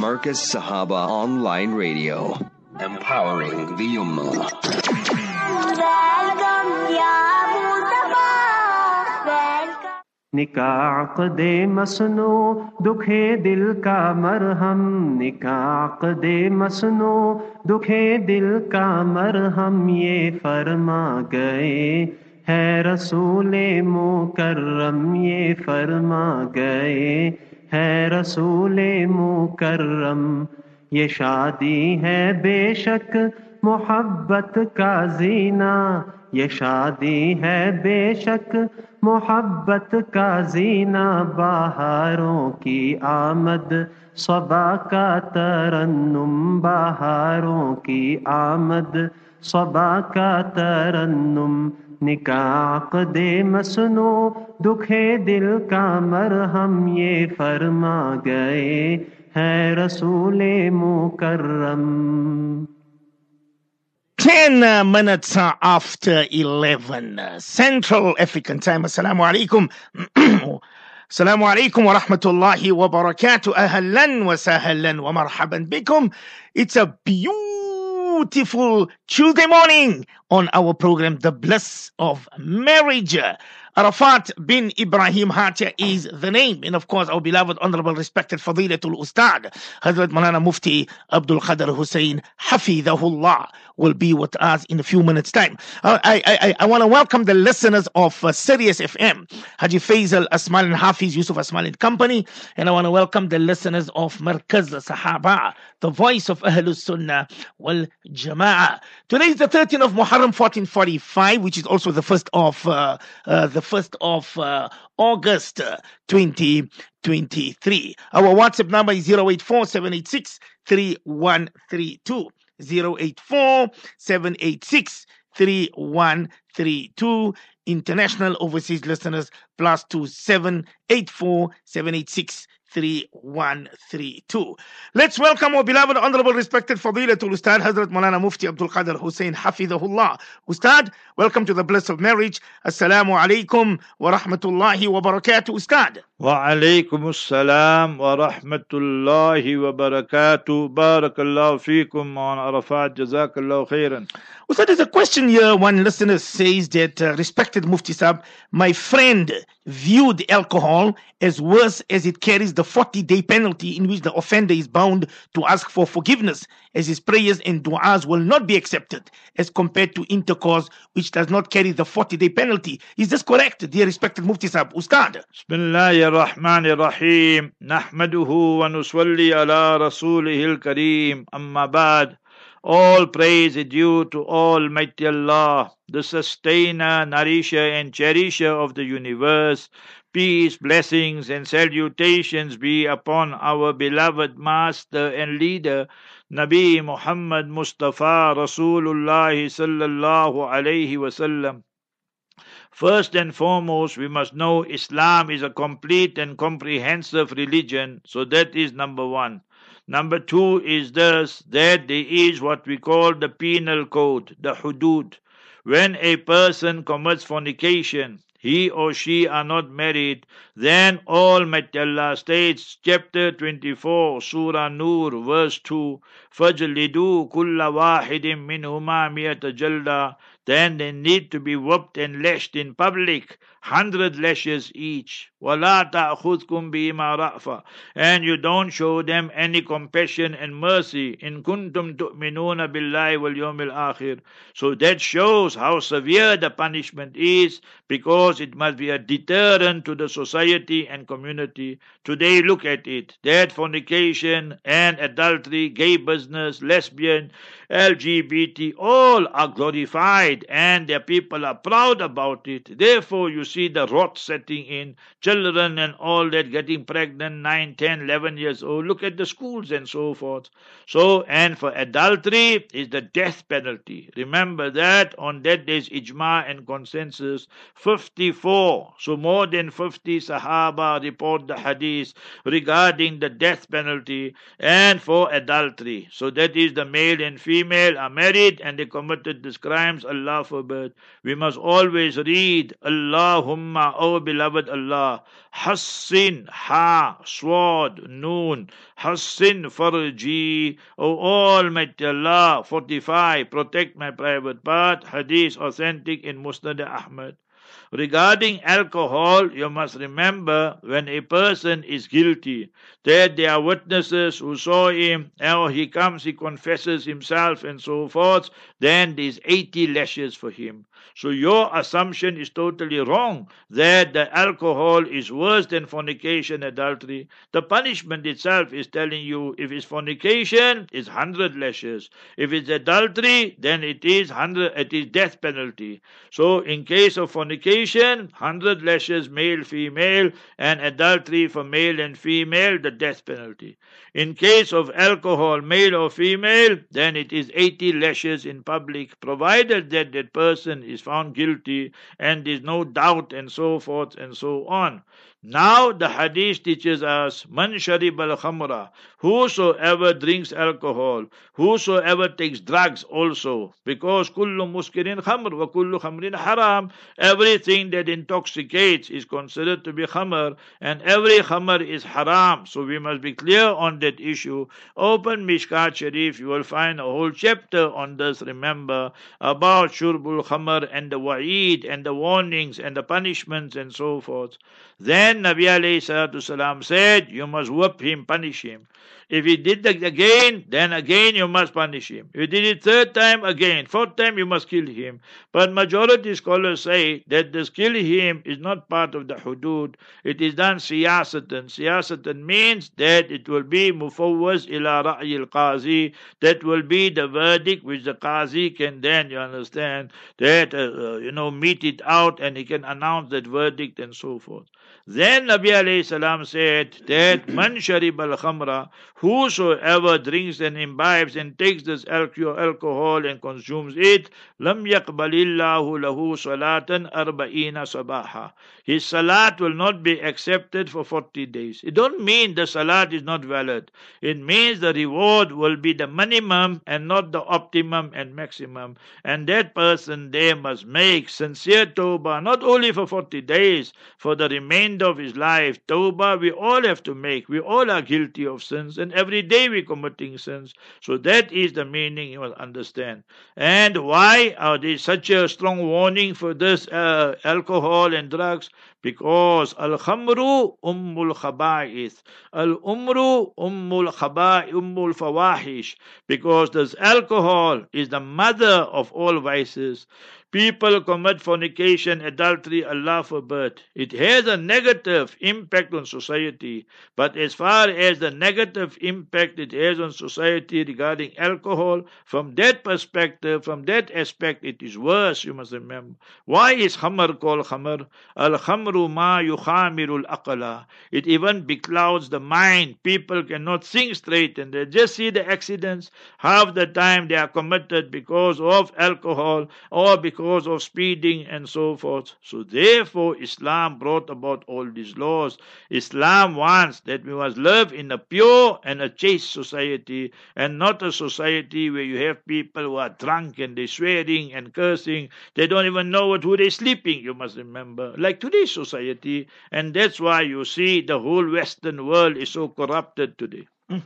Marcus Sahaba Online Radio. Empowering the Ummah. निकाक दे मसनो दुखे दिल का मरहम निकाक दे मसनो दुखे दिल का मरहम ये फरमा गए ہے رسول مکرم، یہ فرما گئے ہے رسول مکرم، یہ شادی ہے بے شک محبت کا زینہ، یہ شادی ہے بے شک محبت کا زینہ، بہاروں کی آمد، صبا کا ترنم، بہاروں کی آمد، صبا کا ترنم निकाक दे मसनो दुखे दिल का मरहम ये फरमा गए है रसूल मुकर्रम 10 uh, minutes uh, after 11 uh, Central African Time. Assalamu alaikum. Assalamu alaikum wa rahmatullahi wa barakatuh. Ahlan wa sahlan wa marhaban bikum. It's a beautiful Tuesday morning on our program, The Bliss of Marriage. Arafat bin Ibrahim Hatia is the name. And of course, our beloved, honorable, respected Fadilatul Ustad, Hazrat Malana Mufti Abdul Qadir Hussein Hafidahullah will be with us in a few minutes' time. I, I, I want to welcome the listeners of uh, Sirius FM, Haji Faisal Asmal and Hafiz Yusuf Asmal and Company. And I want to welcome the listeners of Markaz Sahaba, the voice of Ahlus Sunnah wal Jama'ah. Today is the 13th of Muharram 1445, which is also the first of uh, uh, the first of uh, August uh, 2023. Our WhatsApp number is 084 786 3132. 084 786 3132. International overseas listeners plus 2784 786 3132. Let's welcome our beloved, honorable, respected Fadilatul Ustad Hazrat Malana Mufti Abdul Qadir Hussein Hafidahullah. Ustad, welcome to the bliss of marriage. Assalamu alaikum wa rahmatullahi wa barakatuh, Ustad. Wa alaikum assalam wa rahmatullahi wa barakatuh. Barakallahu fikum on Arafat. Jazakallahu khairan. Ustad, there's a question here. One listener says that, uh, respected Mufti Sab, my friend viewed alcohol as worse as it carries the 40 day penalty in which the offender is bound to ask for forgiveness, as his prayers and du'as will not be accepted, as compared to intercourse, which does not carry the 40 day penalty. Is this correct, dear respected Mufti Sahib? Ustad. بسم الله الرحمن الرحيم نحمده ونصلي على رسوله الكريم أما بعد all praise is due to Almighty Allah, the sustainer, nourisher, and cherisher of the universe. Peace, blessings, and salutations be upon our beloved Master and Leader, Nabi Muhammad Mustafa Rasulullah sallallahu alayhi wasallam. First and foremost, we must know Islam is a complete and comprehensive religion, so that is number one. Number two is this that there is what we call the penal code, the hudud. When a person commits fornication, he or she are not married, then Almighty Allah states, chapter 24, Surah Nur, verse 2, فَجْلِدُوا كُلَّ وَاحِدٍ مِّنْهُمَا مِيَةَ جَلْدًا Then they need to be whooped and lashed in public, hundred lashes each. وَلَا تَأْخُذْكُمْ بِهِمَا رَأْفَةً And you don't show them any compassion and mercy. إِن كُنْتُمْ تُؤْمِنُونَ بِاللَّهِ وَالْيَوْمِ الْآخِرِ So that shows how severe the punishment is because it must be a deterrent to the society and community. Today, look at it. That fornication and adultery, gay business, lesbian, LGBT, all are glorified and their people are proud about it. Therefore, you see the rot setting in, children and all that getting pregnant, 9, 10, 11 years old. Look at the schools and so forth. So, and for adultery is the death penalty. Remember that on that there's ijma and consensus. 54, so more than 50 Sahaba report the hadith regarding the death penalty and for adultery. So that is the male and female are married and they committed these crimes. Allah Allah forbid. We must always read Allahumma, O beloved Allah. Hassin, Ha, Swad, Noon. Hassin, Farji. O Almighty Allah, 45. Protect my private part. Hadith authentic in Musnad Ahmad. Regarding alcohol, you must remember when a person is guilty, that there are witnesses who saw him, or he comes, he confesses himself, and so forth, then there's 80 lashes for him. So your assumption is totally wrong that the alcohol is worse than fornication, adultery. The punishment itself is telling you if it's fornication, it's 100 lashes. If it's adultery, then it is 100, it is death penalty. So in case of fornication, 100 lashes male, female, and adultery for male and female, the death penalty. In case of alcohol, male or female, then it is 80 lashes in public, provided that that person is found guilty and there's no doubt and so forth and so on. Now the hadith teaches us, Man sharib al khamra, whosoever drinks alcohol, whosoever takes drugs also, because kullu muskirin khamr wa kullu khamrin haram, everything that intoxicates is considered to be khamr, and every khamr is haram. So we must be clear on that issue. Open Mishkat Sharif, you will find a whole chapter on this, remember, about shurbul khamr and the wa'id and the warnings and the punishments and so forth. Then Nabi alayhi salam said, You must whip him, punish him. If he did that again, then again you must punish him. If you did it third time, again. Fourth time, you must kill him. But majority scholars say that this kill him is not part of the hudud. It is done siyasatan. Siyasatan means that it will be mufawwaz ila ra'i al-qazi. That will be the verdict which the qazi can then, you understand, that, uh, you know, meet it out and he can announce that verdict and so forth. Then Nabi alayhi salam said that man sharib al khamra, whosoever drinks and imbibes and takes this alcohol and consumes it, lam yaqbalillahu lahu salatan arba'ina sabaha. His salat will not be accepted for 40 days. It don't mean the salat is not valid. It means the reward will be the minimum and not the optimum and maximum. And that person there must make sincere tawbah, not only for 40 days, for the remainder of his life. Tawbah we all have to make. We all are guilty of sins and every day we're committing sins. So that is the meaning you must understand. And why are there such a strong warning for this uh, alcohol and drugs? Because al khamru ummul khaba'ith. Al umru ummul khaba'i ummul fawahish. Because this alcohol is the mother of all vices. People commit fornication, adultery, Allah forbid. It has a negative impact on society. But as far as the negative impact it has on society regarding alcohol, from that perspective, from that aspect, it is worse, you must remember. Why is khamr called khamr? Al It even beclouds the mind. People cannot think straight and they just see the accidents. Half the time they are committed because of alcohol or because because of speeding and so forth. So therefore Islam brought about all these laws. Islam wants that we must live in a pure and a chaste society and not a society where you have people who are drunk and they're swearing and cursing. They don't even know what who they're sleeping, you must remember. Like today's society. And that's why you see the whole Western world is so corrupted today. Hmm.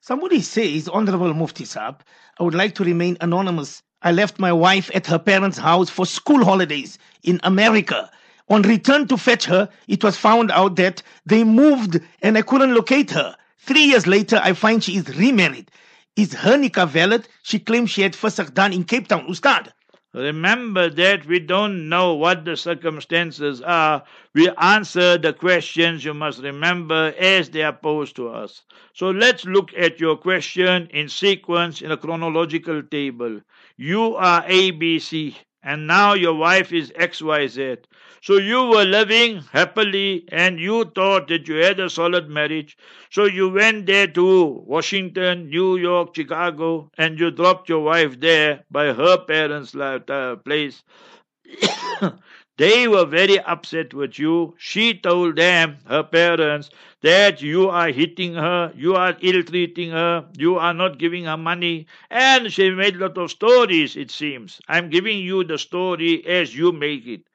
Somebody says, Honorable Mufti Saab, I would like to remain anonymous. I left my wife at her parents' house for school holidays in America. On return to fetch her, it was found out that they moved and I couldn't locate her. Three years later, I find she is remarried. Is her nikah valid? She claims she had first done in Cape Town. Ustad. Remember that we don't know what the circumstances are. We answer the questions you must remember as they are posed to us. So let's look at your question in sequence in a chronological table. You are ABC and now your wife is XYZ. So you were living happily and you thought that you had a solid marriage. So you went there to Washington, New York, Chicago, and you dropped your wife there by her parents' uh, place. They were very upset with you. She told them, her parents, that you are hitting her, you are ill treating her, you are not giving her money. And she made a lot of stories, it seems. I'm giving you the story as you make it.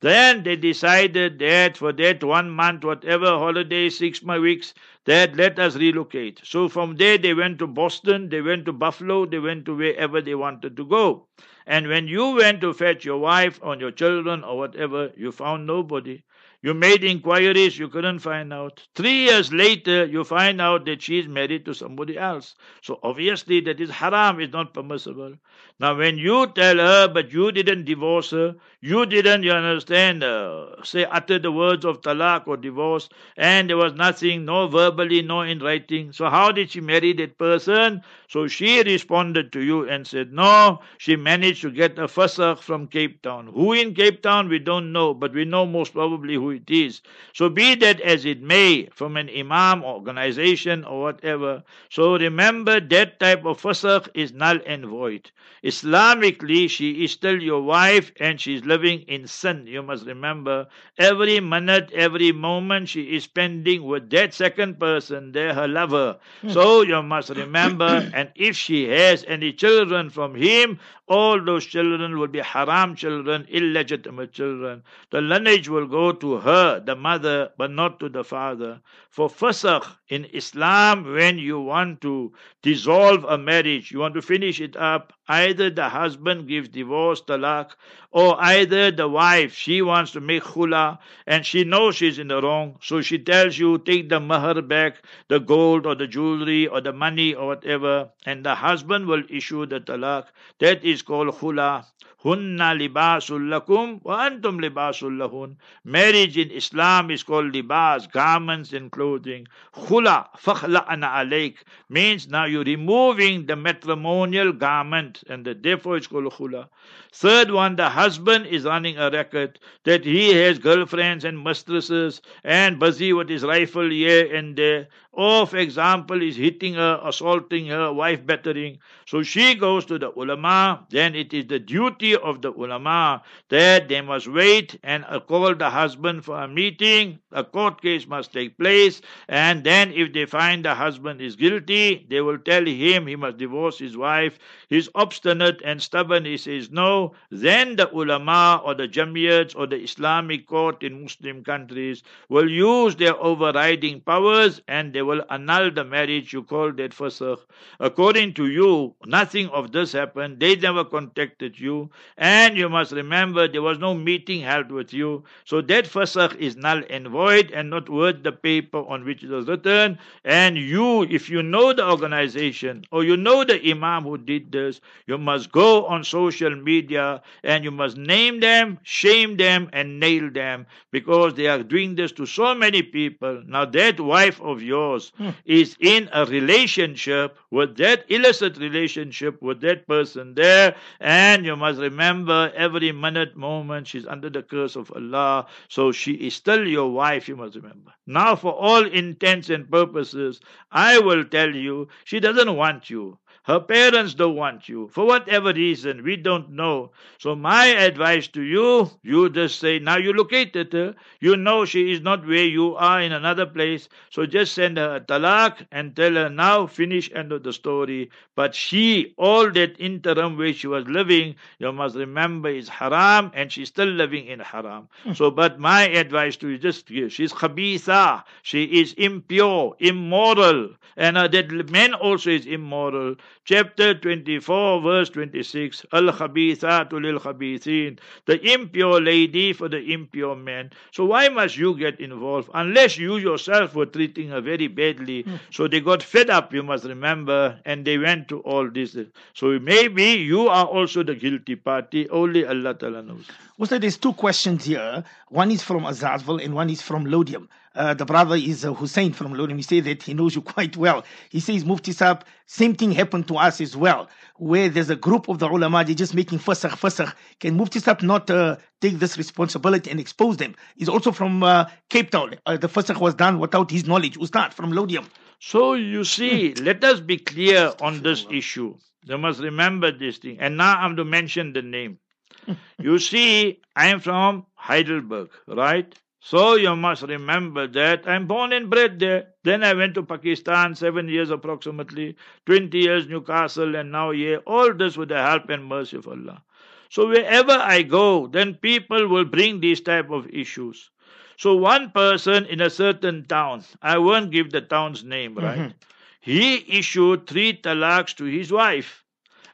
Then they decided that for that one month, whatever holiday, six more weeks, that let us relocate. So from there they went to Boston, they went to Buffalo, they went to wherever they wanted to go. And when you went to fetch your wife or your children or whatever, you found nobody. You made inquiries, you couldn't find out. Three years later, you find out that she is married to somebody else. So obviously that is haram, is not permissible. Now when you tell her, but you didn't divorce her, you didn't, you understand, uh, say utter the words of talaq or divorce, and there was nothing, no verbally, no in writing. So how did she marry that person? So she responded to you and said, no, she managed to get a fasakh from Cape Town. Who in Cape Town, we don't know, but we know most probably who it is. So be that as it may, from an imam, organization, or whatever. So remember that type of fasakh is null and void. Islamically, she is still your wife and she is living in sin. You must remember, every minute, every moment she is spending with that second person, there, her lover. Hmm. So you must remember, and if she has any children from him, all those children will be haram children, illegitimate children. The lineage will go to her, the mother, but not to the father. For fasakh in Islam, when you want to dissolve a marriage, you want to finish it up, either the husband gives divorce, talaq, or either the wife, she wants to make khula and she knows she's in the wrong, so she tells you, take the mahar back, the gold or the jewelry or the money or whatever, and the husband will issue the talaq. That is called khula. Hunna libasul lakum wa antum libasul lahun. Marriage in Islam is called libas, garments and clothing. Khula, fakhla'ana alayk, means now you're removing the matrimonial garment, and the, therefore it's called khula. Third one, the husband is running a racket, that he has girlfriends and mistresses and busy with his rifle here and there. Or, for example, is hitting her, assaulting her, wife battering. So she goes to the ulama. Then it is the duty of the ulama that they must wait and call the husband for a meeting. A court case must take place. And then if they find the husband is guilty, they will tell him he must divorce his wife. He's obstinate and stubborn. He says no. Then the ulama or the jamiyats or the Islamic court in Muslim countries will use their overriding powers and they will annul the marriage. You call that fasakh. According to you, nothing of this happened. They never contacted you. And you must remember there was no meeting held with you. So that fasakh is null and void and not worth the paper on which it was written. And you, if you know the organization or you know the imam who did this, you must go on social media and you must name them, shame them, and nail them because they are doing this to so many people. Now, that wife of yours Hmm. is in a relationship with that illicit relationship with that person there, and you must remember every minute, moment, she's under the curse of Allah, so she is still your wife, you must remember. Now, for all intents and purposes, I will tell you, she doesn't want you. Her parents don't want you. For whatever reason, we don't know. So my advice to you, you just say, now you located her. You know she is not where you are in another place. So just send her a talak and tell her now finish end of the story. But she, all that interim where she was living, you must remember is haram and she's still living in haram. So but my advice to you just she's khabitha. She is impure, immoral. And uh, that man also is immoral chapter 24, verse 26. Al khabithatu lil khabithin. The impure lady for the impure man. So why must you get involved? Unless you yourself were treating her very badly. Hmm. So they got fed up, you must remember, and they went to all this. So maybe you are also the guilty party. Only Allah Ta'ala knows. Also, there's two questions here. One is from Azaadville and one is from Laudium. Uh, the brother is uh, Hussein from Laudium. He says that he knows you quite well. He says, Mufti Saab, same thing happened to us as well, where there's a group of the ulama, they're just making fasakh, fasakh. Can Mufti Saab not uh, take this responsibility and expose them? He's also from uh, Cape Town. Uh, the fasakh was done without his knowledge. Ustad from Laudium. So you see, let us be clear on this issue. You must remember this thing. And now I'm to mention the name. You see, I'm from Heidelberg, right? So you must remember that I'm born and bred there. Then I went to Pakistan, seven years approximately, 20 years Newcastle, and now here. All this with the help and mercy of Allah. So wherever I go, then people will bring these type of issues. So one person in a certain town, I won't give the town's name, right? Mm-hmm. He issued three talaqs to his wife.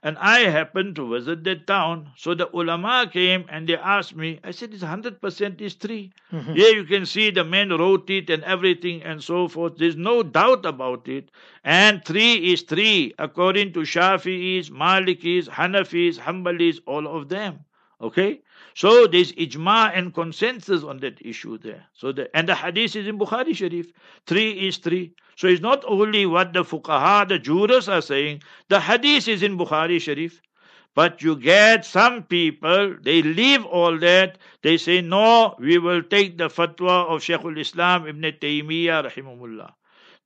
And I happened to visit that town. So the ulama came and they asked me, I said, it's 100% is 3 mm-hmm. Here you can see the man wrote it and everything and so forth. There's no doubt about it. And 3 is 3 according to Shafi'is, Malikis, Hanafis, Hanbalis, all of them. Okay? So there's ijma and consensus on that issue there. So the and the hadith is in Bukhari Sharif. Three is three. So it's not only what the fuqaha, the jurors are saying, the hadith is in Bukhari Sharif. But you get some people, they leave all that. They say, no, we will take the fatwa of Shaykhul Islam Ibn Taymiyyah rahimahullah.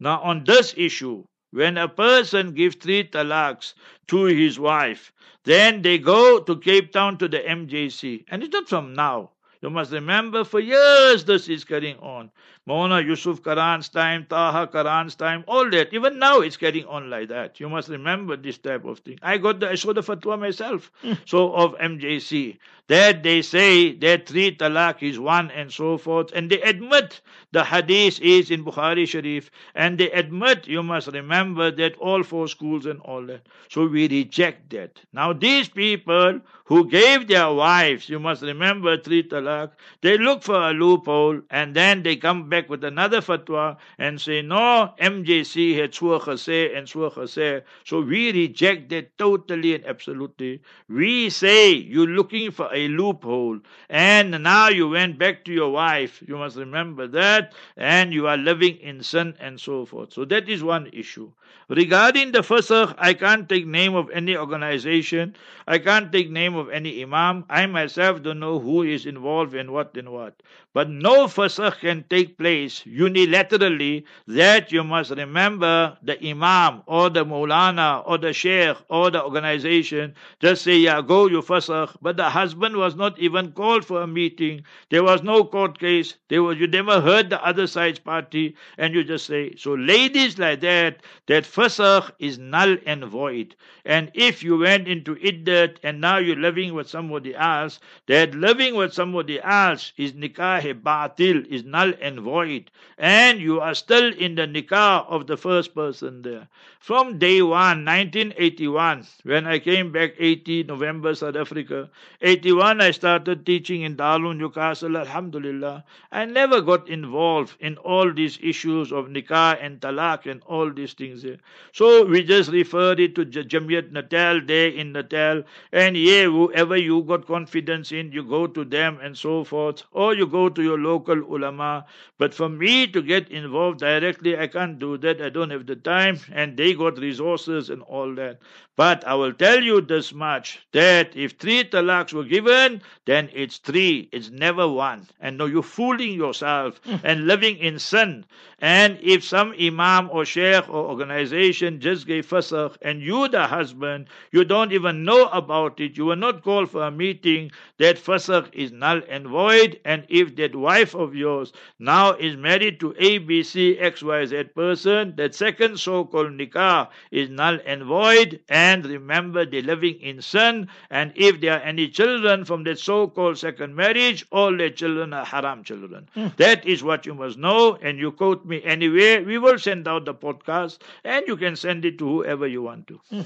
Now on this issue, when a person gives three talaqs to his wife, then they go to Cape Town to the MJC. And it's not from now. You must remember for years this is carrying on. Mona Yusuf Karaan's time, Taha Karaan's time, all that. Even now it's carrying on like that. You must remember this type of thing. I got the I saw the fatwa myself. Hmm. so of MJC. That they say that three talaq is one and so forth. And they admit the hadith is in Bukhari Sharif. And they admit, you must remember that all four schools and all that. So we reject that. Now these people who gave their wives, you must remember three talaq, they look for a loophole and then they come back with another fatwa and say, no, MJC had swore khase and khase. So we reject that totally and absolutely. We say you're looking for a loophole and now you went back to your wife. You must remember that and you are living in sin and so forth. So that is one issue. Regarding the fasakh, I can't take name of any organization. I can't take name of any imam. I myself don't know who is involved in what and what. But no fasakh can take place unilaterally that you must remember the imam or the maulana or the sheikh or the organization just say, yeah, go you fasakh. But the husband was not even called for a meeting. There was no court case. There was, you never heard the other side's party and you just say, so ladies like that, that fasakh is null and void. And if you went into iddat and now you're living with somebody else, that living with somebody else is nikah batil, is null and void. And you are still in the nikah of the first person there. From day one, 1981, when I came back 80 November, South Africa, 81 I started teaching in Darul Newcastle, Alhamdulillah. I never got involved in all these issues of nikah and talaq and all these things. So we just referred it to J- Jamiyat Natal there in Natal. And yeah, whoever you got confidence in, you go to them and so forth. Or you go to your local ulama. But for me to get involved directly, I can't do that. I don't have the time. And they got resources and all that. But I will tell you this much that if three talaqs were given, then it's three. It's never one. And no, you're fooling yourself hmm. and living in sin. And if some imam or sheikh or organization just gave fasakh and you, the husband, you don't even know about it, you were not called for a meeting, that fasakh is null and void. And if that wife of yours now is married to ABC XYZ person, that second so called nikah is null and void. And remember, they're living in sin. And if there are any children from that so called second marriage, all their children are haram children. Hmm. That is what you must know. And you quote me anyway. We will send out the podcast and you can send it to whoever you want to. Hmm.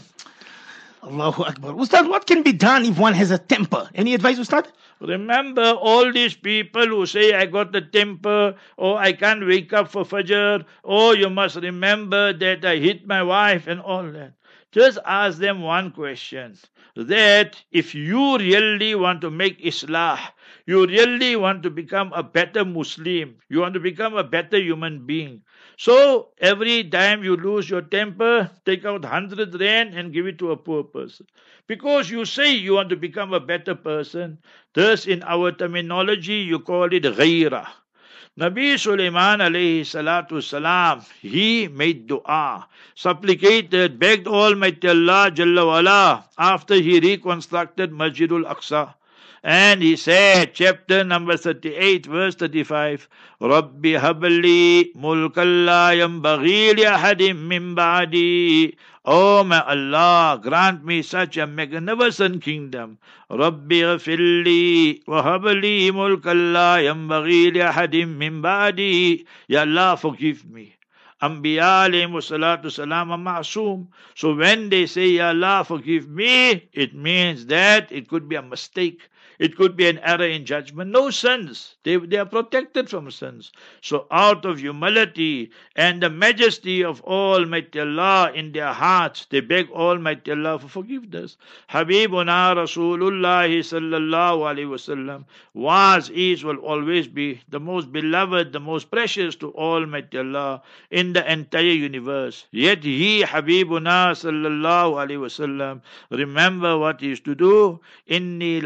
Allahu Akbar. Ustad, what can be done if one has a temper? Any advice, Ustad? Remember all these people who say, I got the temper, or I can't wake up for Fajr, or you must remember that I hit my wife, and all that. Just ask them one question that if you really want to make Islah, you really want to become a better Muslim, you want to become a better human being. So every time you lose your temper, take out 100 rand and give it to a poor person. Because you say you want to become a better person. Thus, in our terminology, you call it ghaira. Nabi Sulaiman alayhi salatu salam, he made dua, supplicated, begged Almighty Allah Jalla wala after he reconstructed Masjidul Aqsa. And he said, chapter number 38, verse 35, رَبِّ هَبْ لِي مُلْكًا لَا يَنْبَغِي لِأَحَدٍ مِّن بَعْدِي Oh my Allah, grant me such a magnificent kingdom. رَبِّ اغْفِرْ لِي وَهَبْ لِي مُلْكًا لَا يَنْبَغِي لِأَحَدٍ مِّن بَعْدِي Ya Allah, forgive me. Anbiya alayhi salatu salam are ma'soom. So when they say, Ya Allah, forgive me, it means that it could be a mistake. It could be an error in judgment. No sins. They, they are protected from sins. So out of humility and the majesty of Almighty Allah in their hearts, they beg Almighty Allah for forgiveness. Habibuna Rasulullah sallallahu alayhi wasallam was, is, will always be the most beloved, the most precious to Almighty Allah in the entire universe. Yet he, Habibuna sallallahu alayhi wasallam, remember what he used to do? Inni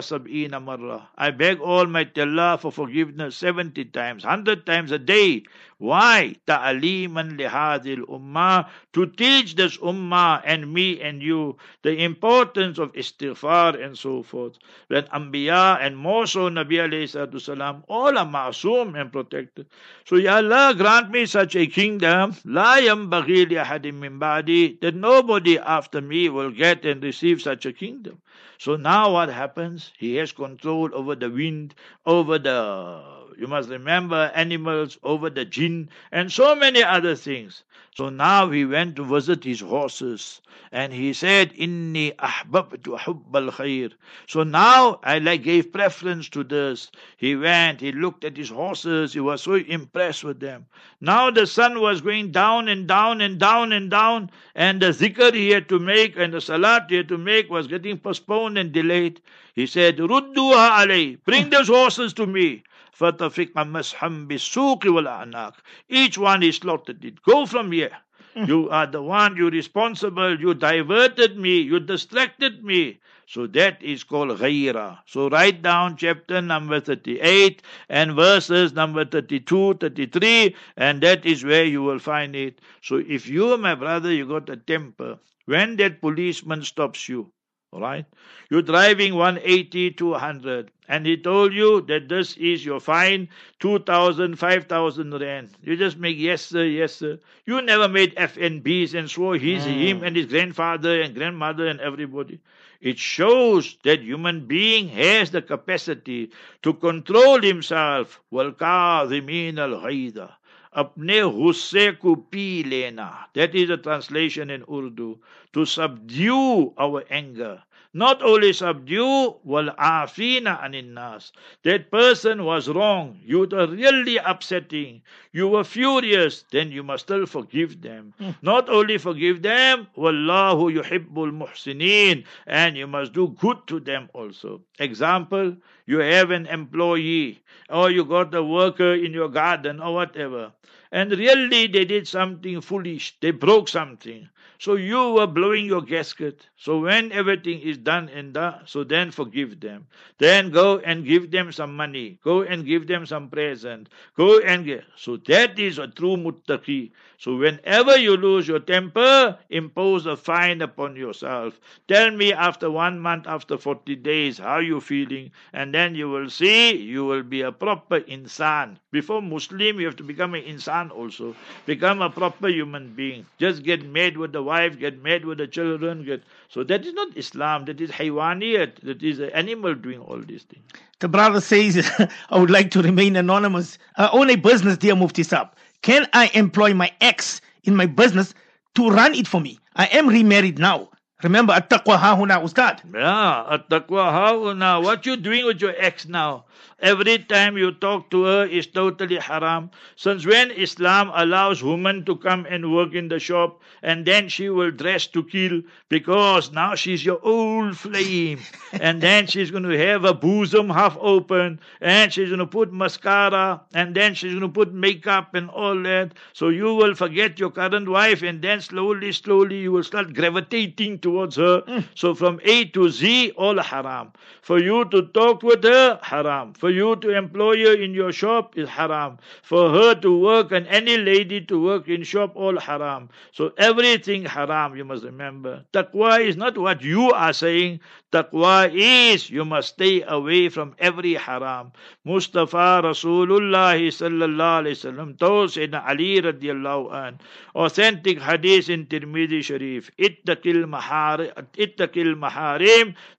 sab'ina marra. I beg Almighty Allah for forgiveness 70 times, 100 times a day. Why? Ta'aliman lihadil ummah. To teach this ummah and me and you the importance of istighfar and so forth. When Anbiya and more so Nabi alayhi salam, all are ma'soom and protected. So Ya Allah grant me such a kingdom, la yambaghi li ahadim min ba'di, that nobody after me will get and receive such a kingdom. So now what happens? He has control over the wind, over the, you must remember, animals, over the jinn, and so many other things. So now he went to visit his horses and he said, Inni ahbabtu hubbal khair. So now I like gave preference to this. He went, he looked at his horses, he was so impressed with them. Now the sun was going down and down and down and down, and the zikr he had to make and the salat he had to make was getting postponed and delayed. He said, Rudduha alay, bring those horses to me. فَتَفِقَ مَسْحًا بِالسُّوقِ وَالْأَعْنَاقِ Each one is slaughtered it. Go from here. You are the one, you're responsible, you diverted me, you distracted me. So that is called ghaira. So write down chapter number 38 and verses number 32, 33, and that is where you will find it. So if you, my brother, you got a temper, when that policeman stops you, all right? You're driving 180 to 100, and he told you that this is your fine 2,000, 5,000 rand. You just make yes, sir, yes, sir. You never made FNBs and swore he's him and his grandfather and grandmother and everybody. It shows that human being has the capacity to control himself. وَالْكَاظِمِينَ الْغَيْظَ अपने गुस्से को P लेना. That is the translation in Urdu. To subdue our anger. Not only subdue, wal afina anin nas. That person was wrong. You were really upsetting. You were furious. Then you must still forgive them. Hmm. Not only forgive them, wallahu yuhibbul muhsinin. And you must do good to them also. Example, you have an employee or you got a worker in your garden or whatever. And really they did something foolish. They broke something. So you were blowing your gasket. So when everything is done and done, so then forgive them. Then go and give them some money. Go and give them some present. Go and get. So that is a true muttaqi. So whenever you lose your temper, impose a fine upon yourself. Tell me after one month, after 40 days, how you feeling. And then you will see you will be a proper insan. Before Muslim, you have to become an insan also. Become a proper human being. Just get made with the wife, get made with the children. Get so that is not Islam. That is haywaniyat. That is an animal doing all these things. The brother says, I would like to remain anonymous. I own a business, dear Mufti Saab. Can I employ my ex in my business to run it for me? I am remarried now. Remember, at-taqwa hahuna ustad. Yeah, at-taqwa. What you doing with your ex now? Every time you talk to her is totally haram. Since when Islam allows women to come and work in the shop and then she will dress to kill because now she's your old flame and then she's going to have a bosom half open and she's going to put mascara and then she's going to put makeup and all that. So you will forget your current wife and then slowly, slowly you will start gravitating towards her. Mm. So from A to Z, all haram. For you to talk with her, haram. For you to employ her in your shop is haram. For her to work and any lady to work in shop, all haram. So everything haram, you must remember. Taqwa is not what you are saying. Taqwa is you must stay away from every haram. Mustafa Rasulullah sallallahu alayhi wasallam told Sayyidina Ali radiallahu an, authentic hadith in Tirmidhi Sharif, ittaqil maharim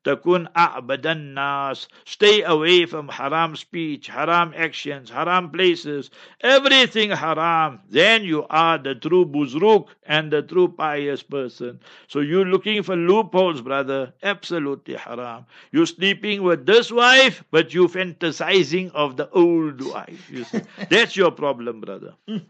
takun a'badan nas. Stay away from haram speech, haram actions, haram places, everything haram. Then you are the true buzruk and the true pious person. So you're looking for loopholes, brother. Absolutely haram. You're sleeping with this wife, but you're fantasizing of the old wife. You see. That's your problem, brother.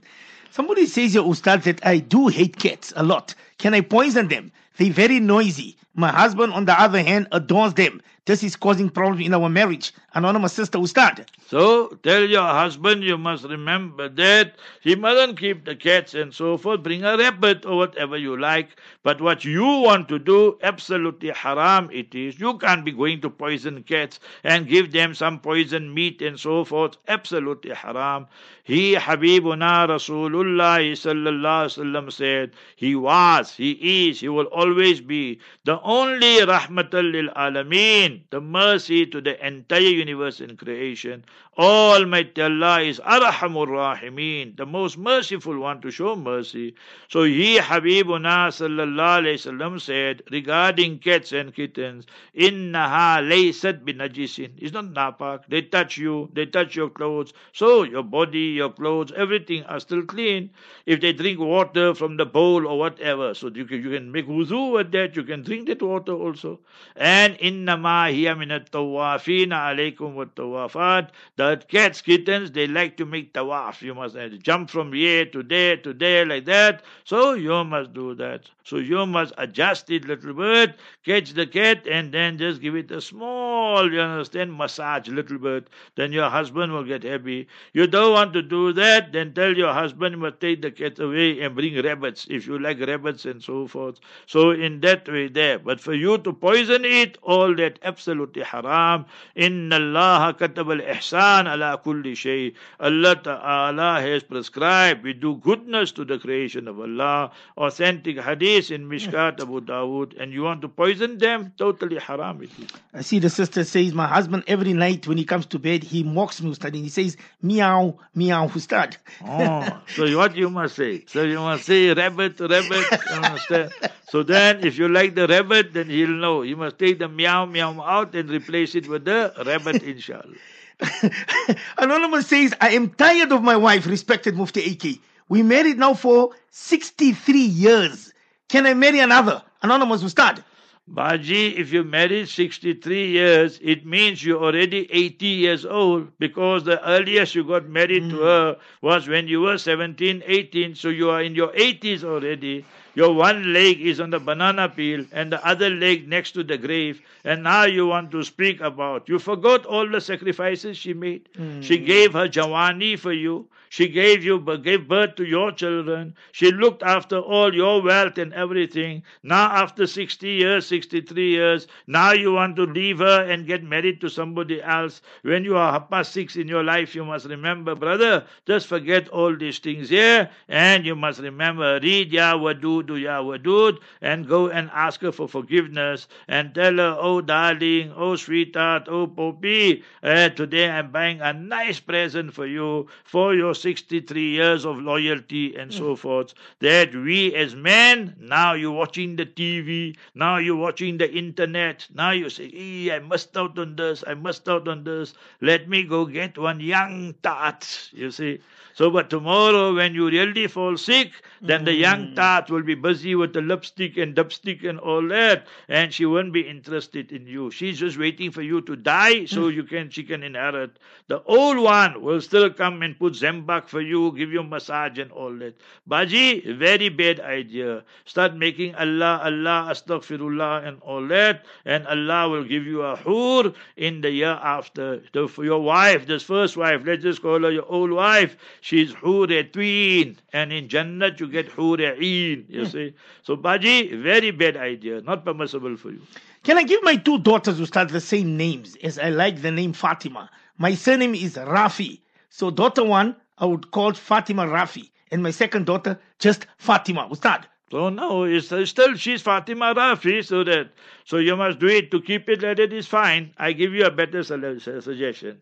Somebody says here, Ustad, that I do hate cats a lot. Can I poison them? They're very noisy. My husband, on the other hand, adores them. This is causing problems in our marriage. Anonymous sister, Ustad. So tell your husband you must remember that he mustn't keep the cats and so forth. Bring a rabbit or whatever you like. But what you want to do, absolutely haram it is. You can't be going to poison cats and give them some poison meat and so forth. Absolutely haram. He Habibuna Rasulullah sallallahu wasallam said, he was, he is, he will always be the only rahmatul alameen, the mercy to the entire universe in creation. Almighty Allah is Arhamur Rahimeen, the most merciful one to show mercy. So he, Habibuna sallallahu alayhi wasallam said regarding cats and kittens, Innaha laysat binajisin. It's not napak. They touch you, they touch your clothes. So your body, your clothes, everything are still clean. If they drink water from the bowl or whatever, so you can, you can make wuzu with that, you can drink that water also. And innama hiya minat tawafina alaykum wa tawafat. The cats, kittens, they like to make tawaf. You must uh, jump from here to there to there like that. So you must do that. So you must adjust it little bit, catch the cat, and then just give it a small, you understand, massage little bit. Then your husband will get happy. You don't want to do that, then tell your husband you must take the cat away and bring rabbits if you like rabbits and so forth. So in that way there. But for you to poison it, all that absolutely haram. Inna Allah katab al ihsan ala kulli shay. Allah Ta'ala has prescribed. We do goodness to the creation of Allah. Authentic hadith in Mishkat Abu Dawood. And you want to poison them? Totally haram it is. I see the sister says, My husband, every night when he comes to bed, he mocks me, Ustad, and he says, Meow, meow, Ustad. Oh, so what you must say? So you must say rabbit, rabbit. You understand? So then, if you like the rabbit, then he'll know. You must take the meow, meow out and replace it with the rabbit, inshallah. Anonymous says, I am tired of my wife, respected Mufti AK. We married now for 63 years. Can I marry another? Anonymous Ustad. Baji, if you married 63 years, it means you're already 80 years old because the earliest you got married to hmm. her was when you were 17, 18. So you are in your 80s already. Your one leg is on the banana peel and the other leg next to the grave. And now you want to speak about. You forgot all the sacrifices she made. Hmm. She gave her Jawani for you. She gave you gave birth to your children. She looked after all your wealth and everything. Now after 60 years, 63 years, now you want to leave her and get married to somebody else. When you are past six in your life, you must remember, brother, just forget all these things here. And you must remember, read Ya Wadud, Ya Wadud, and go and ask her for forgiveness and tell her, oh darling, oh sweetheart, oh Poppy, eh, today I'm buying a nice present for you for your 63 years of loyalty and so forth. That we as men, now you're watching the TV, now you're watching the internet, now you say, "Eh, I must out on this, I must out on this. Let me go get one young tart, you see. So, but tomorrow when you really fall sick, then the young tart will be busy with the lipstick and dipstick and all that, and she won't be interested in you. She's just waiting for you to die so you can she can inherit. The old one will still come and put Zemba buck for you, give you massage and all that. Baji, very bad idea. Start making Allah, Allah, astaghfirullah and all that, and Allah will give you a hur in the year after. So for your wife, this first wife, let's just call her your old wife, she's hur tween, and in Jannat you get hur you hmm. see. So Baji, very bad idea, not permissible for you. Can I give my two daughters who start the same names as I like the name Fatima? My surname is Rafi. So daughter one, I would call Fatima Rafi. And my second daughter, just Fatima. Ustad. So no, it's uh, still she's Fatima Rafi, so that so you must do it to keep it like it is fine. I give you a better su- su- suggestion.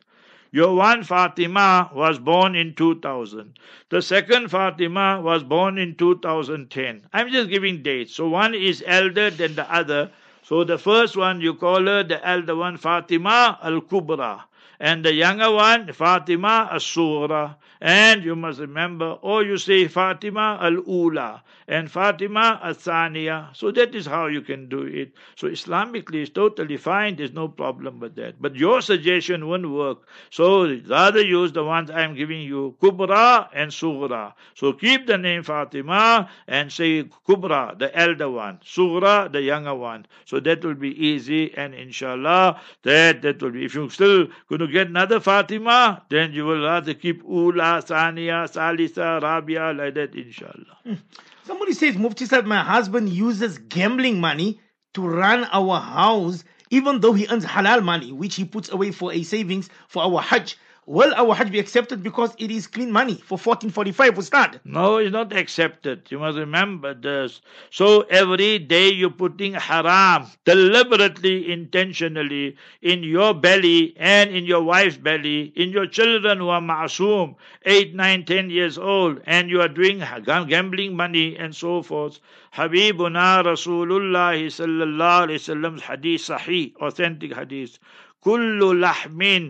Your one Fatima was born in 2000. The second Fatima was born in 2010. I'm just giving dates. So one is elder than the other. So the first one you call her the elder one Fatima al Kubra. And the younger one, Fatima as-Sughra. And you must remember, or you say Fatima al-Ula and Fatima al-Thaniya. So that is how you can do it. So Islamically it's totally fine. There's no problem with that. But your suggestion won't work. So rather use the ones I'm giving you, Kubra and Sughra. So keep the name Fatima and say Kubra, the elder one, Sughra, the younger one. So that will be easy and inshallah that that will be. If you still going to get another Fatima, then you will rather keep Ula, Saniya, Salisa, Rabia like that inshallah. Hmm. Somebody says, Mufti said, my husband uses gambling money to run our house, even though he earns halal money, which he puts away for a savings for our Hajj. Will our Hajj be accepted because it is clean money for 1445 Ustad? No, it's not accepted. You must remember this. So every day you're putting haram deliberately, intentionally in your belly and in your wife's belly, in your children who are ma'asum, 8, 9, 10 years old, and you are doing gambling money and so forth. Habibuna Rasulullah sallallahu alayhi wasallam's hadith sahih, authentic hadith. كل لحم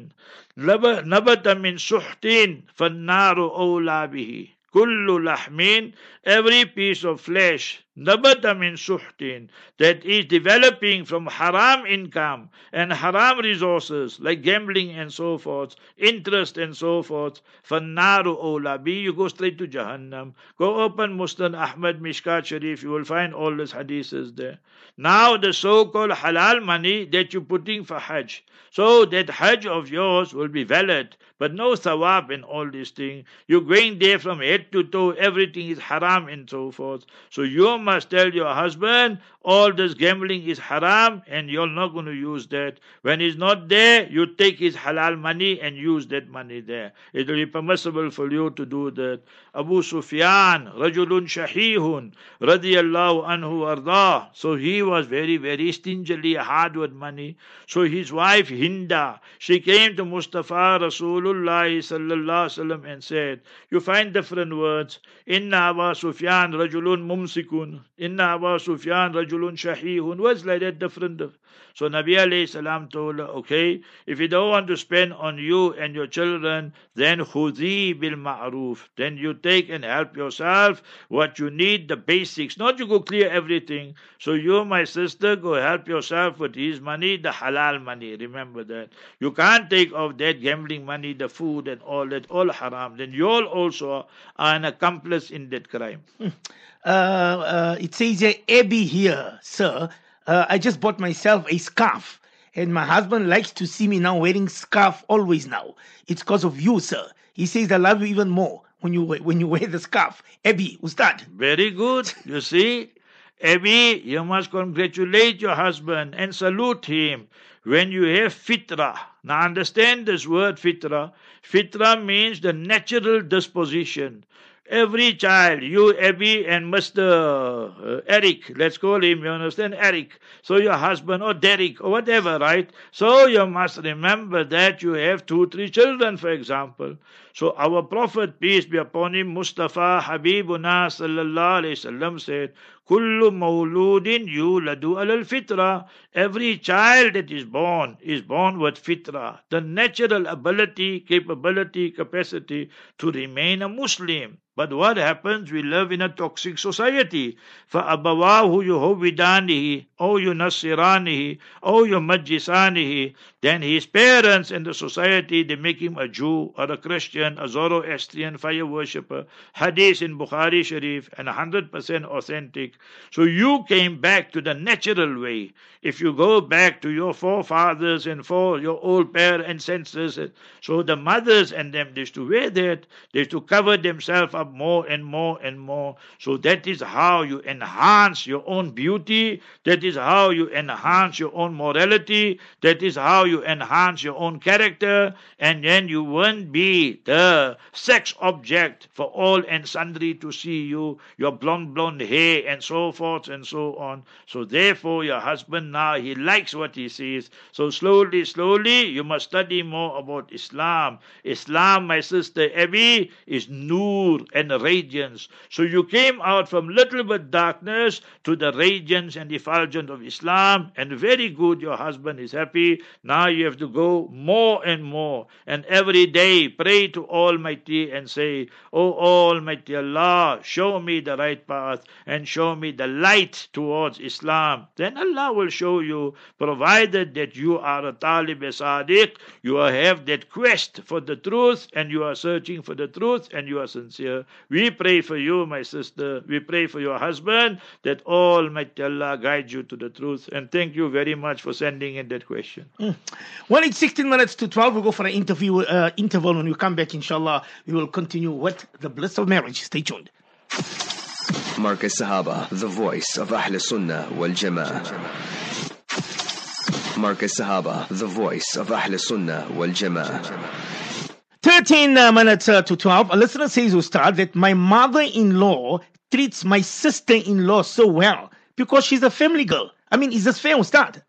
نبت من سحت فالنار أولى به. كل لحم every piece of flesh Nabata min suhtin, that is developing from haram income and haram resources like gambling and so forth, interest and so forth. Fannaru olabi, you go straight to Jahannam. Go open Muslim Ahmad Mishkat Sharif, you will find all these hadiths there. Now the so-called halal money that you're putting for Hajj, so that Hajj of yours will be valid, but no thawab and all these things. You're going there from head to toe, everything is haram and so forth. So your must tell your husband, all this gambling is haram and you're not going to use that. When he's not there, you take his halal money and use that money there. It will be permissible for you to do that. Abu Sufyan, Rajulun Shahihun, radiyallahu anhu arda. So he was very, very stingily hard with money. So his wife Hinda, she came to Mustafa Rasulullah sallallahu wasallam and said, you find different words. Inna Abu Sufyan Rajulun Mumsikun. Inna Abu Sufyan Rajulun Shahihun. Words like that different. So Nabi alayhi salam told her, okay, if you don't want to spend on you and your children, then khudi bil ma'ruf. Then you take and help yourself what you need, the basics. Not you go clear everything. So you, my sister, go help yourself with his money, the halal money. Remember that. You can't take off that gambling money, the food and all that, all haram. Then you all also are an accomplice in that crime. Uh, uh, it says Abby here, sir. Uh, I just bought myself a scarf. And my husband likes to see me now wearing scarf always now. It's because of you, sir. He says I love you even more when you when you wear the scarf. Abby, Ustad. Very good. You see, Abby, you must congratulate your husband and salute him when you have fitra. Now understand this word fitra. Fitra means the natural disposition. Every child, you, Abby, and Mr. Uh, Eric, let's call him, you understand, Eric. So your husband, or Derek, or whatever, right? So you must remember that you have two, three children, for example. So our Prophet, peace be upon him, Mustafa Habibuna sallallahu alayhi wasallam said, Kullu mawludin yuladu al fitra. Every child that is born is born with fitra, the natural ability, capability, capacity to remain a Muslim. But what happens? We live in a toxic society. فَأَبَوَاهُ يُهُوِّدَانِهِ أو يُنَصِّرَانِهِ أو يُمَجِّسَانِهِ then his parents and the society, they make him a Jew or a Christian, a Zoroastrian fire worshipper. Hadith in Bukhari Sharif and 100% authentic. So you came back to the natural way. If you go back to your forefathers and for your old parents and ancestors, so the mothers and them, they used to wear that, they used to cover themselves up more and more and more. So that is how you enhance your own beauty. That is how you enhance your own morality. That is how you enhance your own character. And then you won't be the sex object for all and sundry to see you, your blonde, blonde hair, and so forth and so on. So therefore, your husband now, he likes what he sees. So slowly, slowly, you must study more about Islam. Islam, my sister Abby, is nur and radiance. So you came out from little bit darkness to the radiance and effulgence of Islam, and very good, your husband is happy. Now you have to go more and more, and every day pray to Almighty and say, Oh Almighty Allah, show me the right path and show me the light towards Islam. Then Allah will show you, provided that you are a Talib Sadiq, you have that quest for the truth, and you are searching for the truth, and you are sincere. We pray for you, my sister. We pray for your husband that Almighty Allah guide you to the truth. And thank you very much for sending in that question. Mm. Well, it's 16 minutes to 12. We'll go for an interview uh, interval. When we come back, inshallah, we will continue with the bliss of marriage. Stay tuned. Markaz Sahaba, the voice of Ahl Sunnah wal Jama'ah. Markaz Sahaba, the voice of Ahl Sunnah wal Jama'ah. 13 uh, minutes uh, to 12. A listener says, Ustad, that my mother in law treats my sister in law so well because she's a family girl. I mean, is this fair, Ustad?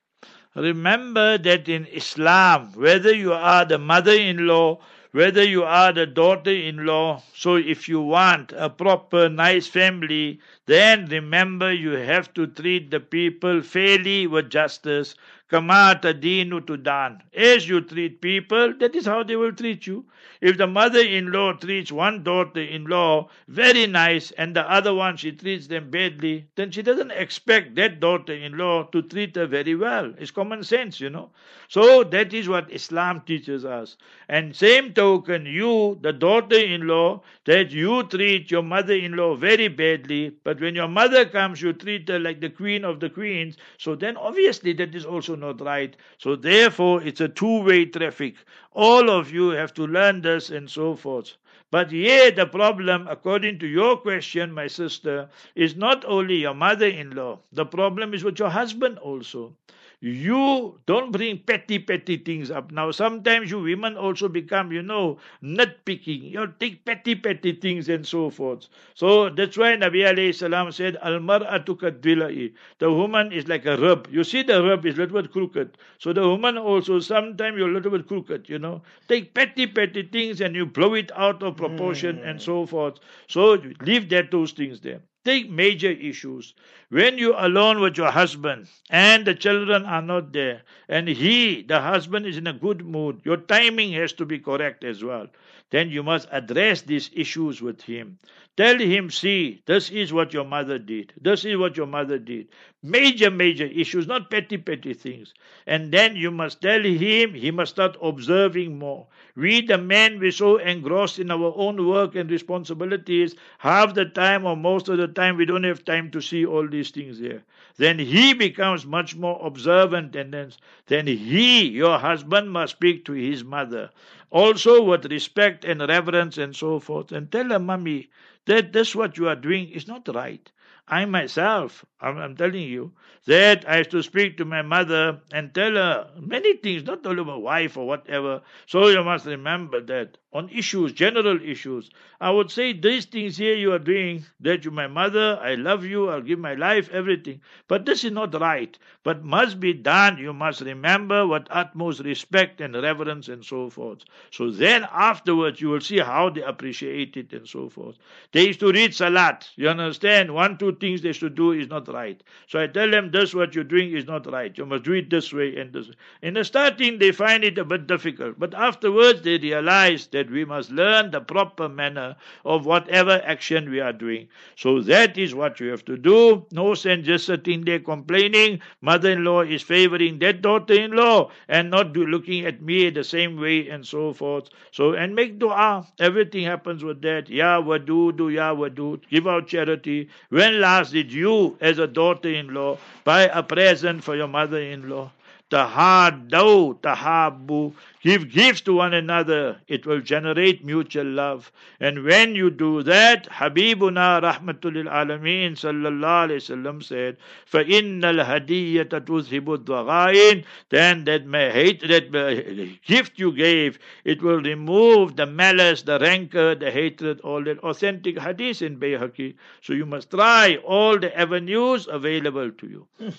Remember that in Islam, whether you are the mother in law, whether you are the daughter in law, so if you want a proper, nice family, then remember you have to treat the people fairly with justice. Kama tadinu tudan. As you treat people, that is how they will treat you. If the mother-in-law treats one daughter-in-law very nice and the other one she treats them badly, then she doesn't expect that daughter-in-law to treat her very well. It's common sense, you know. So that is what Islam teaches us. And same token, you, the daughter-in-law, that you treat your mother-in-law very badly, but when your mother comes, you treat her like the queen of the queens. So then obviously that is also not right. So therefore, it's a two-way traffic. All of you have to learn this and so forth. But here the problem, according to your question, my sister, is not only your mother-in-law. The problem is with your husband also. You don't bring petty, petty things up. Now, sometimes you women also become, you know, nitpicking. You take petty, petty things and so forth. So that's why Nabi alayhi salam said, Al mar'atu kadwila'i. The woman is like a rub. You see the rub is a little bit crooked. So the woman also, sometimes you're a little bit crooked, you know. Take petty, petty things and you blow it out of proportion hmm. and so forth. So leave that those things there. Take major issues. When you're alone with your husband and the children are not there, and he, the husband, is in a good mood, your timing has to be correct as well. Then you must address these issues with him. Tell him, see, this is what your mother did. This is what your mother did. Major, major issues, not petty, petty things. And then you must tell him, he must start observing more. We, the men, we're so engrossed in our own work and responsibilities, half the time or most of the time, we don't have time to see all these things there. Then he becomes much more observant, and then, then he, your husband, must speak to his mother. Also with respect and reverence and so forth. And tell her, Mummy, that this what you are doing is not right. I myself, I'm, I'm, telling you, that I have to speak to my mother and tell her many things, not only my wife or whatever. So you must remember that on issues, general issues, I would say these things here you are doing, that you my mother, I love you, I'll give my life, everything. But this is not right. But must be done. You must remember with utmost respect and reverence and so forth. So then afterwards you will see how they appreciate it and so forth. They used to read Salat. You understand? One two things they should do is not right. So I tell them, this what you're doing is not right. You must do it this way and this way. In the starting, they find it a bit difficult. But afterwards, they realize that we must learn the proper manner of whatever action we are doing. So that is what you have to do. No sense just sitting there complaining. Mother-in-law is favoring that daughter-in-law and not do, looking at me the same way and so forth. So, and make dua. Everything happens with that. Ya wadudu, ya wadud. Give out charity. When last did you, as a daughter-in-law, buy a present for your mother-in-law? Tahaddaw, tahabbu. Give gifts to one another. It will generate mutual love. And when you do that, Habibuna Rahmatul Alameen sallallahu alayhi wasallam said, فَإِنَّ الْهَدِيَّةَ تُذْهِبُ الضَّغَائِنِ Then that may hate, that uh, gift you gave, it will remove the malice, the rancor, the hatred, all that authentic hadith in Bayhaqi. So you must try all the avenues available to you.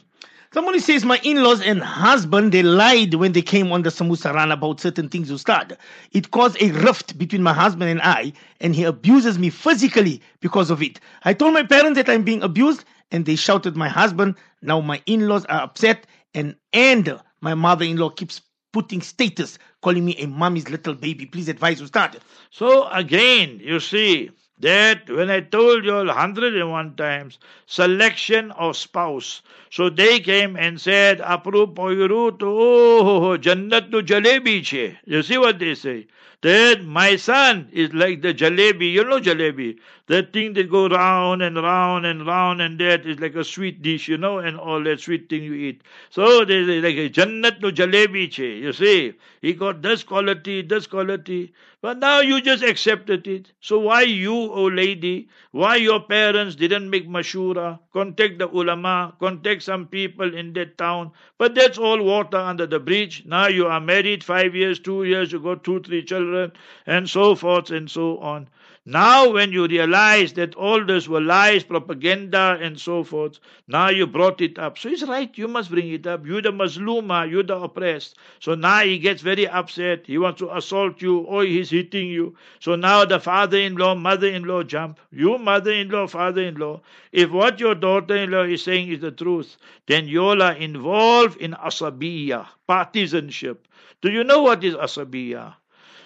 Somebody says my in-laws and husband they lied when they came on the Samusa run about certain things Ustad. It caused a rift between my husband and I, and he abuses me physically because of it. I told my parents that I'm being abused, and they shouted my husband. Now my in-laws are upset, and and my mother-in-law keeps putting status, calling me a mommy's little baby. Please advise Ustad. So again, you see that when I told you all 101 times, selection of spouse. So they came and said, Apru poyuru to oh, jannat to jalebi che. You see what they say? That my son is like the jalebi. You know jalebi? That thing that go round and round and round and that is like a sweet dish, you know, and all that sweet thing you eat. So they say like a jannat no jalebi che. You see? He got this quality, this quality. But now you just accepted it. So why you, oh lady, why your parents didn't make mashura, contact the ulama, contact some people in that town. But that's all water under the bridge. Now you are married five years, two years, you got two, three children, and so forth and so on. Now, when you realize that all this were lies, propaganda, and so forth, now you brought it up. So he's right, you must bring it up. You're the Mazluma, you're the oppressed. So now he gets very upset. He wants to assault you, or he's hitting you. So now the father in law, mother in law jump. You, mother in law, father in law. If what your daughter in law is saying is the truth, then you are involved in asabiya, partisanship. Do you know what is asabiya?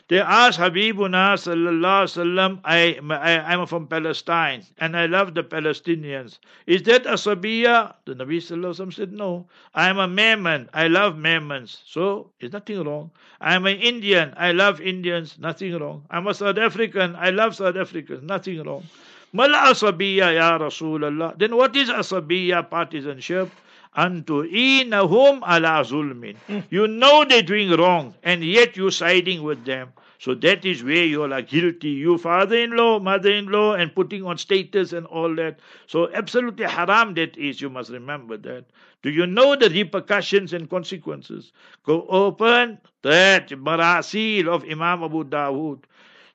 They asked Habibuna sallallahu sallam, I, I, I'm from Palestine and I love the Palestinians. Is that a asabiya? The Nabi sallallahu said, no. I'm a Memon. I love Memons. So, there's nothing wrong. I'm an Indian. I love Indians. Nothing wrong. I'm a South African. I love South Africans. Nothing wrong. Mala asabiya ya Rasulallah. Then what is asabiya partisanship? Antu'inahum ala zulmin. You know they're doing wrong, and yet you're siding with them. So that is where you are guilty. You father-in-law, mother-in-law, and putting on status and all that. So absolutely haram that is. You must remember that. Do you know the repercussions and consequences? Go open that marasil of Imam Abu Dawood.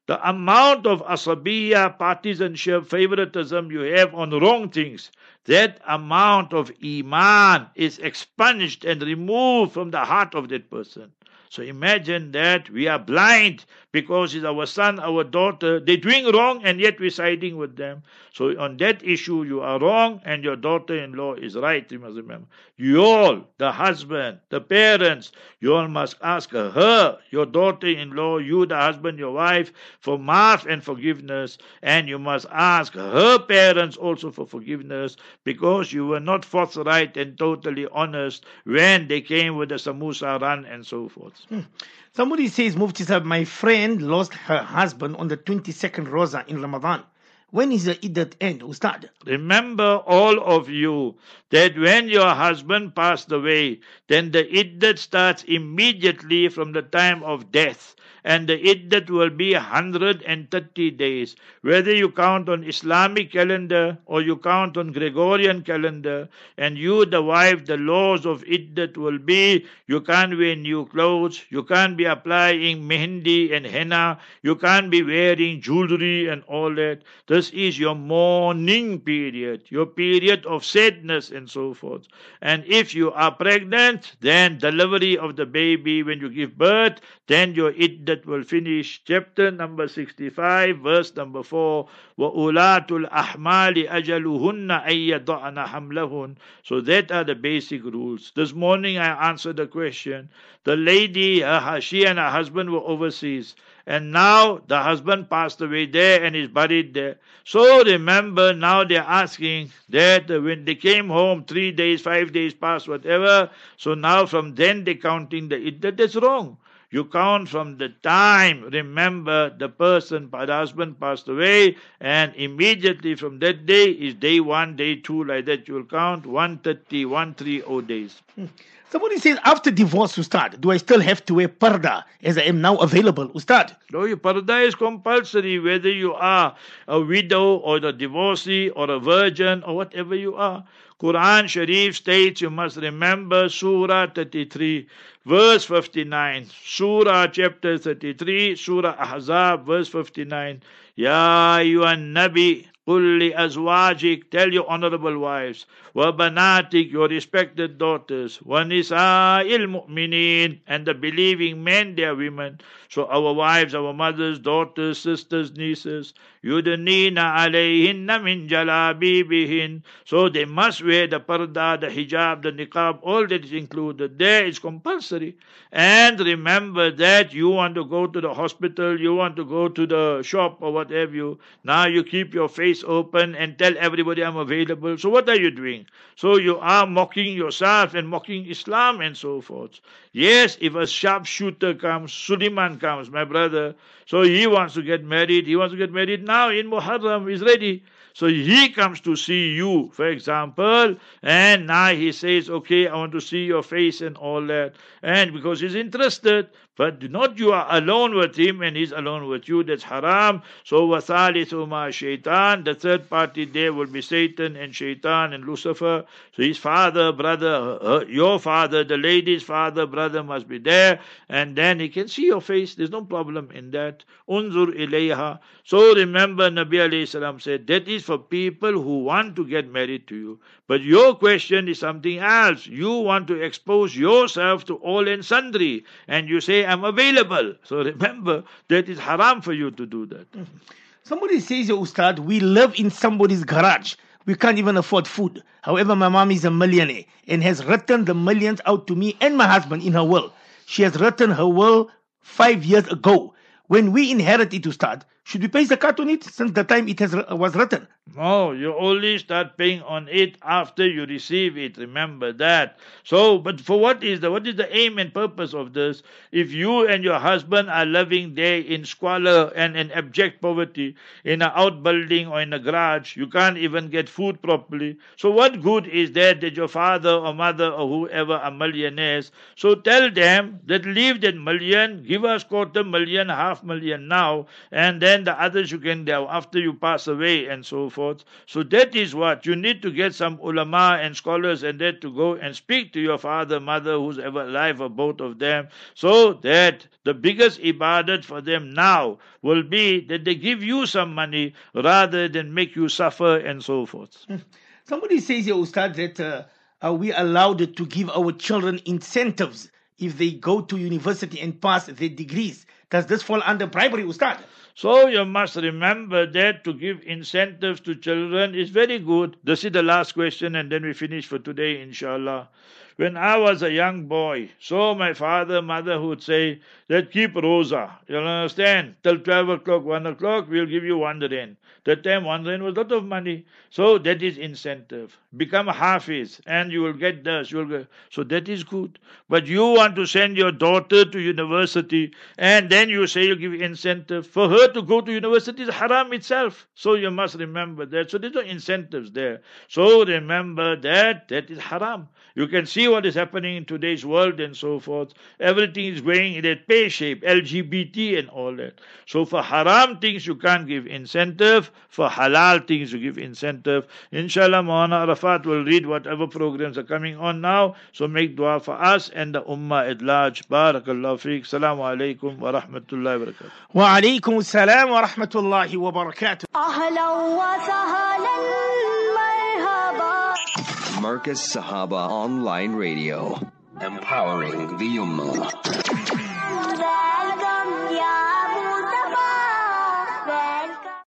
The amount of asabiya, partisanship, favoritism you have on wrong things, that amount of iman is expunged and removed from the heart of that person. So imagine that we are blind because it's our son, our daughter. They're doing wrong and yet we're siding with them. So on that issue, you are wrong and your daughter-in-law is right. You must remember. You all, the husband, the parents, you all must ask her, your daughter-in-law, you, the husband, your wife, for maaf and forgiveness. And you must ask her parents also for forgiveness because you were not forthright and totally honest when they came with the samosa run and so forth. Somebody says, Mufti Sahib, my friend lost her husband on the 22nd Rosa in Ramadan. When is the Iddat end, Ustad? Remember, all of you, that when your husband passed away, then the iddat starts immediately from the time of death. And the iddat will be 130 days. Whether you count on Islamic calendar or you count on Gregorian calendar, and you, the wife, the laws of iddat will be you can't wear new clothes, you can't be applying mehndi and henna, you can't be wearing jewelry and all that. This is your mourning period, your period of sadness and so forth. And if you are pregnant, then delivery of the baby, when you give birth, then your iddat that will finish chapter number 65, verse number 4. وَأُولَاتُ الْأَحْمَالِ أَجَلُهُنَّ أَن يَضَعْنَ حَمْلَهُنَّ So that are the basic rules. This morning I answered the question. The lady, her, she and her husband were overseas. And now the husband passed away there and is buried there. So remember, now they're asking that when they came home, three days, five days past, whatever. So now from then they're counting the iddah. That's wrong. You count from the time, remember, the person, the husband passed away, and immediately from that day is day one, day two, like that you will count 130, 130 days. Hmm. Somebody says, after divorce, Ustad, do I still have to wear parda as I am now available, Ustad? No, your parda is compulsory whether you are a widow or a divorcee or a virgin or whatever you are. Quran Sharif states you must remember Surah 33, verse 59. Surah chapter 33, Surah Ahzab, verse 59. Ya and nabi, Kulli azwajik, tell your honorable wives, wa banatik, your respected daughters, wa nisa'il mu'minin, and the believing men, their women. So our wives, our mothers, daughters, sisters, nieces, Yudnina alayhinna min jalabibihin. So they must wear the parda, the hijab, the niqab, all that is included there is compulsory. And remember that you want to go to the hospital, you want to go to the shop or whatever you. Now you keep your face open and tell everybody I'm available. So what are you doing? So you are mocking yourself and mocking Islam and so forth yes if a sharpshooter comes Suleiman comes my brother. So he wants to get married. He wants to get married now in Muharram is ready. So he comes to see you, for example, and now he says, Okay, I want to see your face and all that. And because he's interested, but not you are alone with him and he's alone with you. That's haram. So wasalithu ma shaitan. The third party there will be Satan and shaitan and Lucifer. So his father, brother, her, your father, the lady's father, brother must be there. And then he can see your face. There's no problem in that. Unzur ilayha. So remember Nabi alayhi salam said that is for people who want to get married to you. But your question is something else. You want to expose yourself to all and sundry, and you say, I'm available. So remember, that is haram for you to do that. Somebody says, Ustad, we live in somebody's garage. We can't even afford food. However, my mom is a millionaire and has written the millions out to me and my husband in her will. She has written her will five years ago. When we inherit it, Ustad, should we pay zakat on it since the time it has, uh, was written? No, you only start paying on it after you receive it. Remember that. So, but for what is the what is the aim and purpose of this? If you and your husband are living there in squalor and in abject poverty, in an outbuilding or in a garage, you can't even get food properly. So, what good is that that your father or mother or whoever are millionaires? So, tell them that leave that million, give us quarter million, half million now, and then the others you can after you pass away and so forth. So that is what you need to get some ulama and scholars and that to go and speak to your father, mother, who's ever alive, or both of them, so that the biggest ibadat for them now will be that they give you some money rather than make you suffer and so forth. Somebody says here, Ustad, that uh, are we allowed to give our children incentives if they go to university and pass their degrees? Does this fall under bribery, Ustad? So you must remember that to give incentives to children is very good. This is the last question and then we finish for today, inshallah. When I was a young boy, so my father, mother would say that keep rosa. You understand? Till 12 o'clock, 1 o'clock, we'll give you one rand. That time one rand was a lot of money. So that is incentive. Become a hafiz and you will get this. You will get, so that is good. But you want to send your daughter to university and then you say you give incentive. For her to go to university is haram itself. So you must remember that. So there's no incentives there. So remember that that is haram. You can see what is happening in today's world and so forth. Everything is going in a pay shape, LGBT and all that. So for haram things you can't give incentive. For halal things you give incentive. Inshallah, Arafat will read whatever programs are coming on now. So make dua for us and the Ummah at large. barakallahu fiqh. Salaam alaykum wa rahmatullahi wa barakatuh. Wa alaykum salam wa rahmatullahi wa barakatuh. Ahlan wa sahlan Markaz Sahaba Online Radio. Empowering the Ummah.